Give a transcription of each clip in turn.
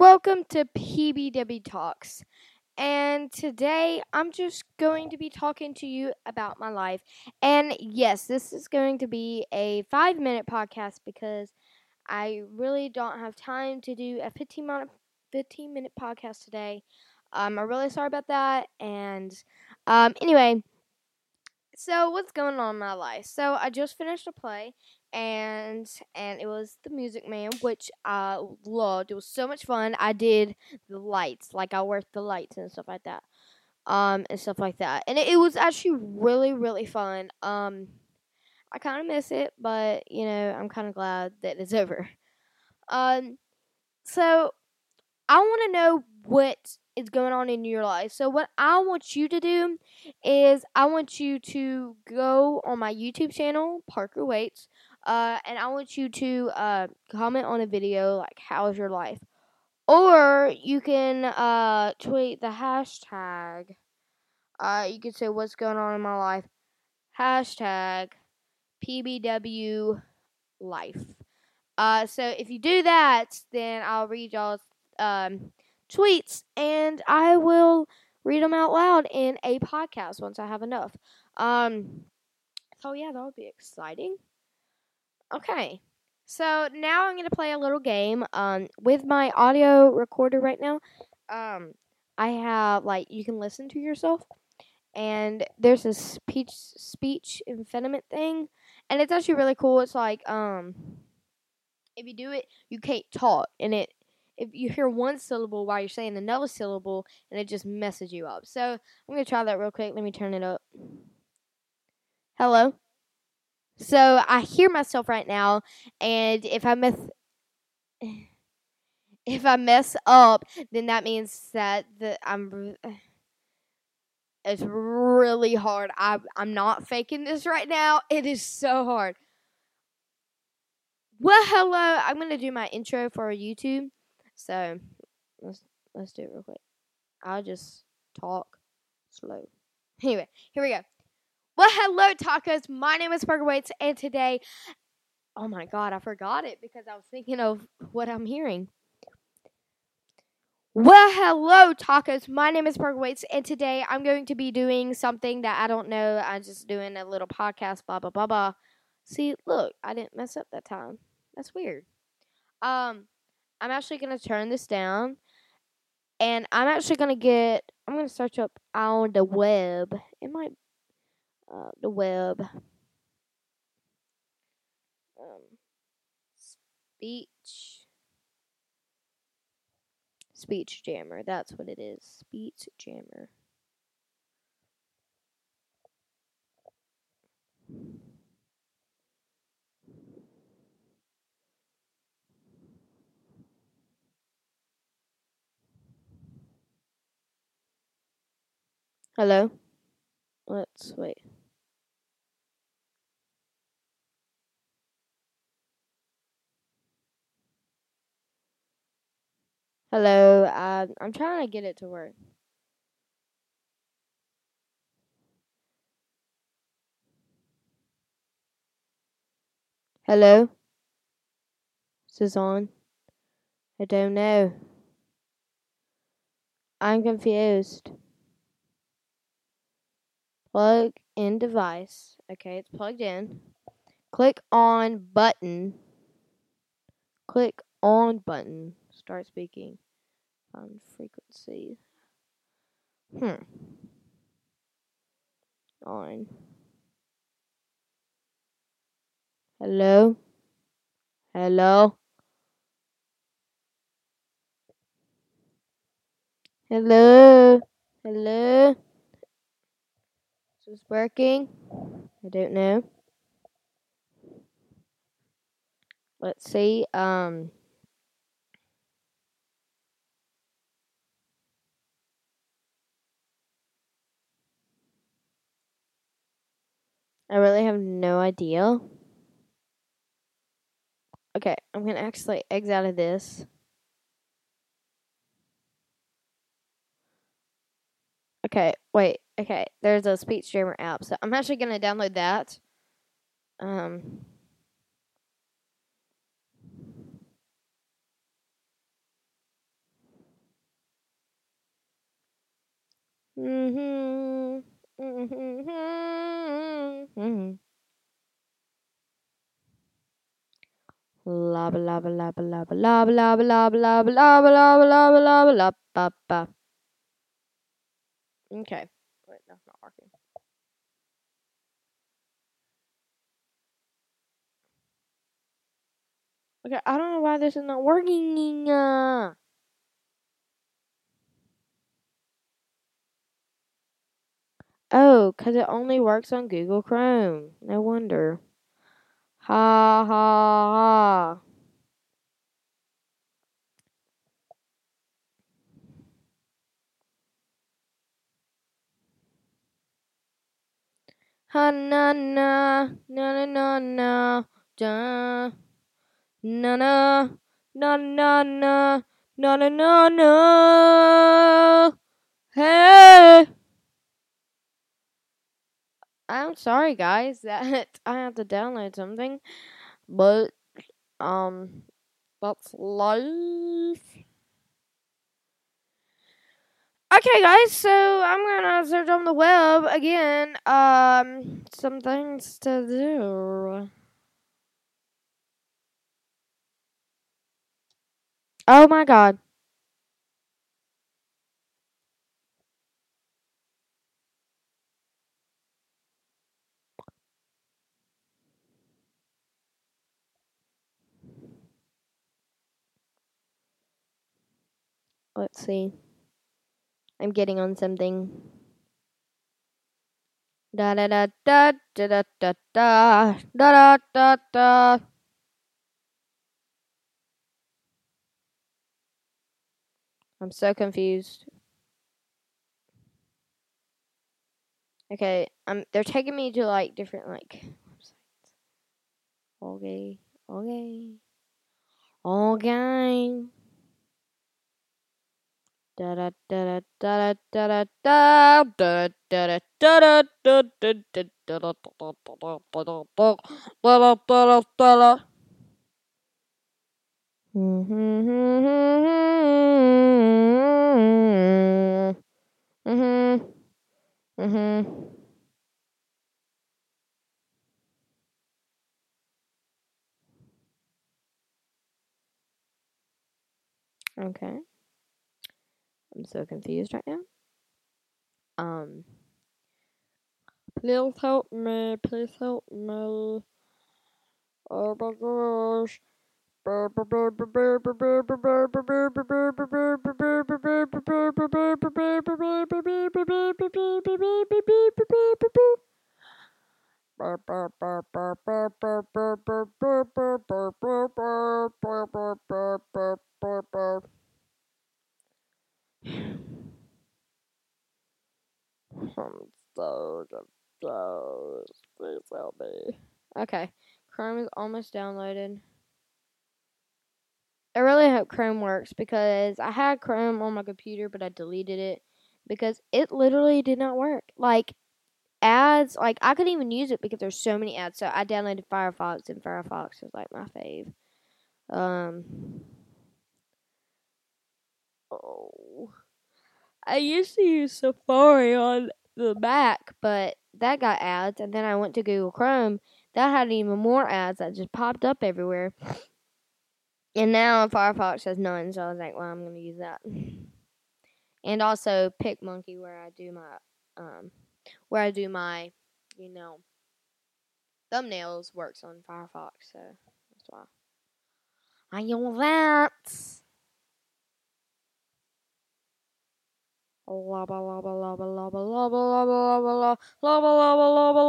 Welcome to PBW Talks. And today I'm just going to be talking to you about my life. And yes, this is going to be a five minute podcast because I really don't have time to do a 15 minute, 15 minute podcast today. Um, I'm really sorry about that. And um, anyway, so what's going on in my life? So I just finished a play and and it was the Music Man, which I loved. It was so much fun. I did the lights, like I worked the lights and stuff like that, um, and stuff like that, and it, it was actually really really fun. Um, I kind of miss it, but you know I'm kind of glad that it's over. Um, so I want to know what is going on in your life. So what I want you to do is I want you to go on my YouTube channel, Parker Waits uh, and I want you to uh, comment on a video like "How's your life?" Or you can uh, tweet the hashtag. Uh, you can say what's going on in my life. Hashtag PBW life. Uh, so if you do that, then I'll read y'all's um, tweets and I will read them out loud in a podcast once I have enough. Um, so yeah, that would be exciting. Okay. So now I'm gonna play a little game. Um, with my audio recorder right now, um, I have like you can listen to yourself, and there's this speech speech impediment thing, and it's actually really cool. It's like um, if you do it, you can't talk, and it if you hear one syllable while you're saying another syllable, and it just messes you up. So I'm gonna try that real quick. Let me turn it up. Hello. So I hear myself right now, and if I mess, if I mess up, then that means that the I'm. It's really hard. I I'm not faking this right now. It is so hard. Well, hello. I'm gonna do my intro for YouTube. So let's let's do it real quick. I'll just talk slow. Anyway, here we go. Well, hello, tacos. My name is Parker Waits, and today, oh my god, I forgot it because I was thinking of what I'm hearing. Well, hello, tacos. My name is Parker Waits, and today I'm going to be doing something that I don't know. I'm just doing a little podcast, blah blah blah blah. See, look, I didn't mess up that time. That's weird. Um, I'm actually gonna turn this down, and I'm actually gonna get. I'm gonna search up on the web. It might uh, the web. Um, speech. Speech jammer. That's what it is. Speech jammer. Hello? Let's wait. Hello, uh, I'm trying to get it to work. Hello? Is this on? I don't know. I'm confused. Plug in device. Okay, it's plugged in. Click on button. Click on button. Start speaking. Find frequency. Hmm. On. Hello? Hello? Hello? Hello? Is this working? I don't know. Let's see. Um. I really have no idea. Okay, I'm gonna actually exit out of this. Okay, wait. Okay, there's a speech jammer app, so I'm actually gonna download that. Um. Mm-hmm. Mm-hmm. mm-hmm. La ba la ba la ba la ba la ba la ba la ba la ba la la la la la ba ba. Okay. Wait, that's not working. Okay, I don't know why this is not working. Uh, oh, because it only works on Google Chrome. No wonder. Ha ha ha. Ha na na na na na na da na na na na na na na na na hey I'm sorry guys that I have to download something but um that's life Okay, guys, so I'm gonna search on the web again. Um, some things to do. Oh my god. Let's see. I'm getting on something. Da da da da da da da da da da da da. I'm so confused. Okay, um, they're taking me to like different like websites. Okay, okay, okay. Da da da da da da da da da da da da da Mhm. Mhm. Okay. I'm so confused right now. Um. Please help me. Please help me. Oh my gosh. I'm so confused. Please help me. Okay, Chrome is almost downloaded. I really hope Chrome works because I had Chrome on my computer, but I deleted it because it literally did not work. Like ads, like I couldn't even use it because there's so many ads. So I downloaded Firefox, and Firefox is like my fave. Um. I used to use Safari on the Mac, but that got ads, and then I went to Google Chrome. That had even more ads that just popped up everywhere. And now Firefox has none, so I was like, well, I'm going to use that. And also PicMonkey, where I do my, um, where I do my, you know, thumbnails, works on Firefox, so that's why. I know that. Laba laba laba laba laba laba laba laba laba laba laba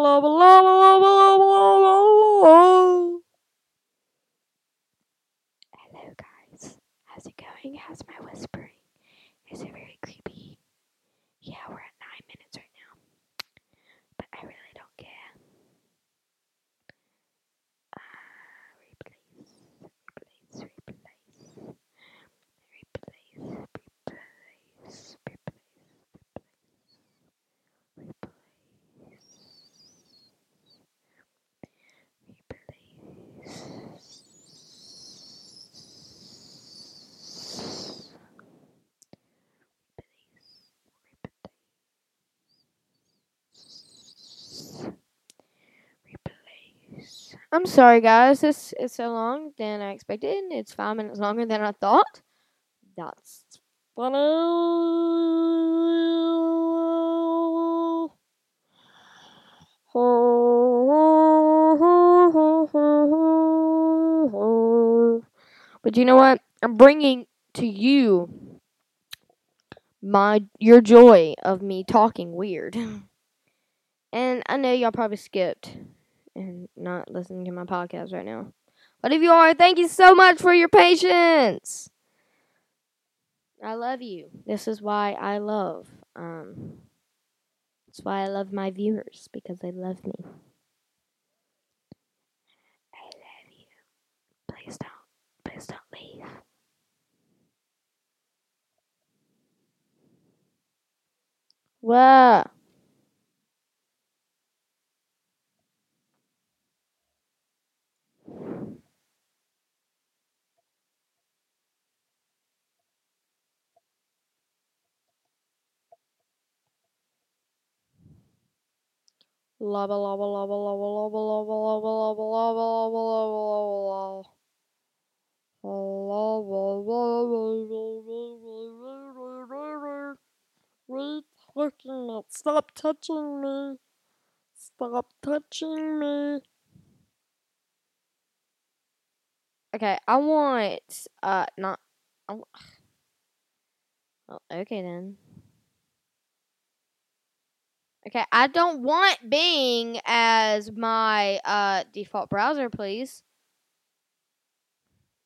I'm sorry, guys. This is so long than I expected. It's five minutes longer than I thought. That's. But you know what? I'm bringing to you my your joy of me talking weird. And I know y'all probably skipped and not listening to my podcast right now. But if you are, thank you so much for your patience. I love you. This is why I love. Um, that's why I love my viewers because they love me. I love you. Please don't. Please don't leave. What? Lava, lava, lava, lava, lava, lava, lava, lava, lava, lava, lava, lava, lava. Retouching it. Stop touching me. Stop touching me. Okay, I want uh not. I, w- well, okay then. Okay, I don't want Bing as my uh default browser, please.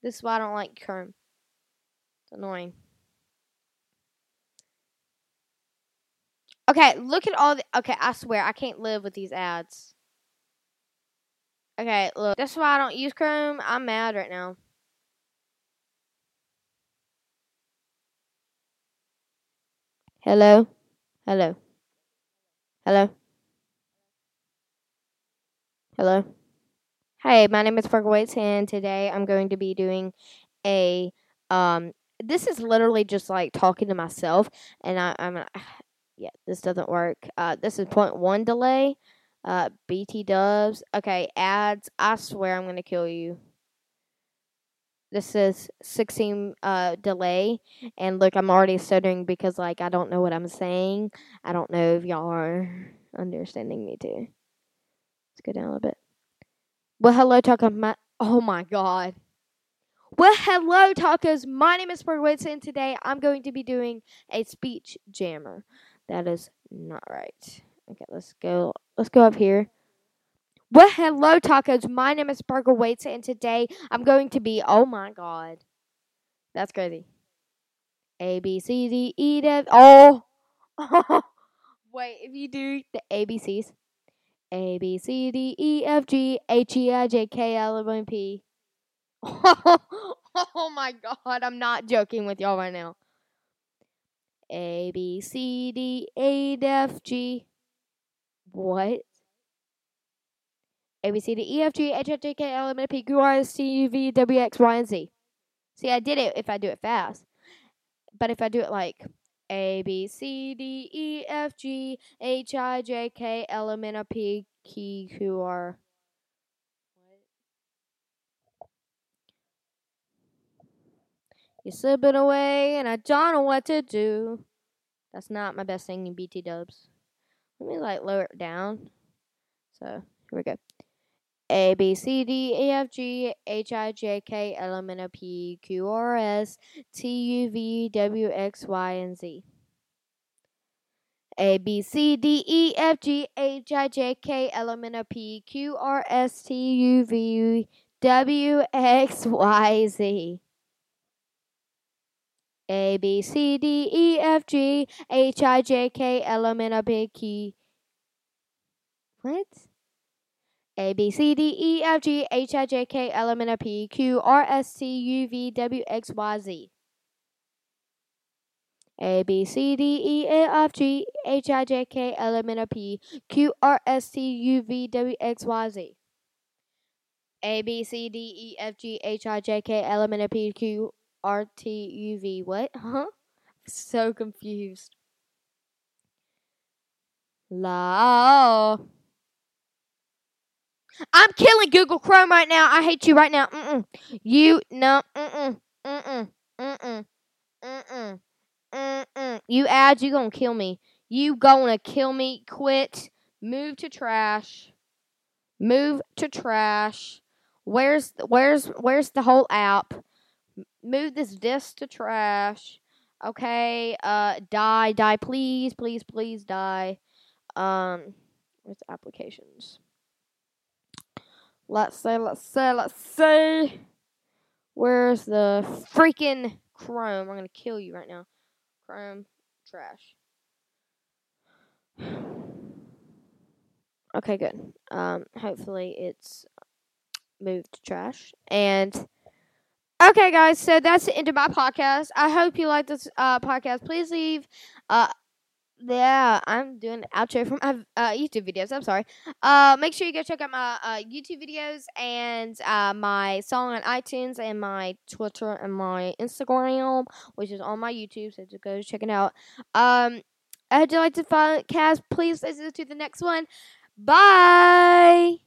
This is why I don't like Chrome. It's annoying. Okay, look at all the. Okay, I swear I can't live with these ads. Okay, look. That's why I don't use Chrome. I'm mad right now. Hello? Hello? Hello? Hello? Hi, my name is Fergal Waits, and today I'm going to be doing a um. This is literally just like talking to myself, and I, I'm yeah. This doesn't work. Uh, this is point one delay. Uh, BT Dubs. Okay, ads. I swear I'm gonna kill you. This is 16 uh delay, and look, I'm already stuttering because like I don't know what I'm saying. I don't know if y'all are understanding me too. Let's go down a little bit. Well, hello, Taco. My oh my god. Well, hello, tacos. My name is Bergwitz, and today I'm going to be doing a speech jammer. That is not right. Okay, let's go. Let's go up here. Well, hello, tacos. My name is Burger Waits, and today I'm going to be. Oh my god, that's crazy. A B C D E F. Oh, wait. If you do the ABCs, A B C D E F G H E I J K L M N P. Oh my god, I'm not joking with y'all right now. A B C D A F G. What? A B C D E F G H I J K L M N P Q R S T U V W X Y and Z. See, I did it if I do it fast. But if I do it like A B C D E F G H I J K L M N P Q R. You're slipping away, and I don't know what to do. That's not my best singing BT dubs. Let me like lower it down. So here we go. A B C D E F G H I J K L M N O P Q R S T U V W X Y and Z. A B C D E F G H I J K L M N O P Q R S T U V W X Y Z. A B C D E F G H I J K L M N O P Q. What? A B C D E F G H I J K L M N O P Q R S T U V W X Y Z. A B C D E F G H I J K L M N O P Q R S T U V W X Y Z. A B C D E F G H I J K L M N O P Q R T U V. What? Huh? So confused. La. I'm killing Google Chrome right now. I hate you right now. Mm-mm. You no. Mm-mm. Mm-mm. Mm-mm. Mm-mm. Mm-mm. You ads, you gonna kill me. You gonna kill me. Quit. Move to trash. Move to trash. Where's where's where's the whole app? Move this disc to trash. Okay. Uh, die, die, please, please, please, die. Um, the applications? Let's say, let's say, let's say. Where's the freaking Chrome? I'm gonna kill you right now. Chrome, trash. Okay, good. Um, hopefully it's moved to trash. And okay, guys, so that's the end of my podcast. I hope you like this uh, podcast. Please leave uh, yeah, I'm doing outro from my uh, YouTube videos. I'm sorry. Uh, make sure you go check out my uh, YouTube videos and uh, my song on iTunes and my Twitter and my Instagram, which is on my YouTube. So just go check it out. Um, I hope you like the podcast. Please listen to the next one. Bye.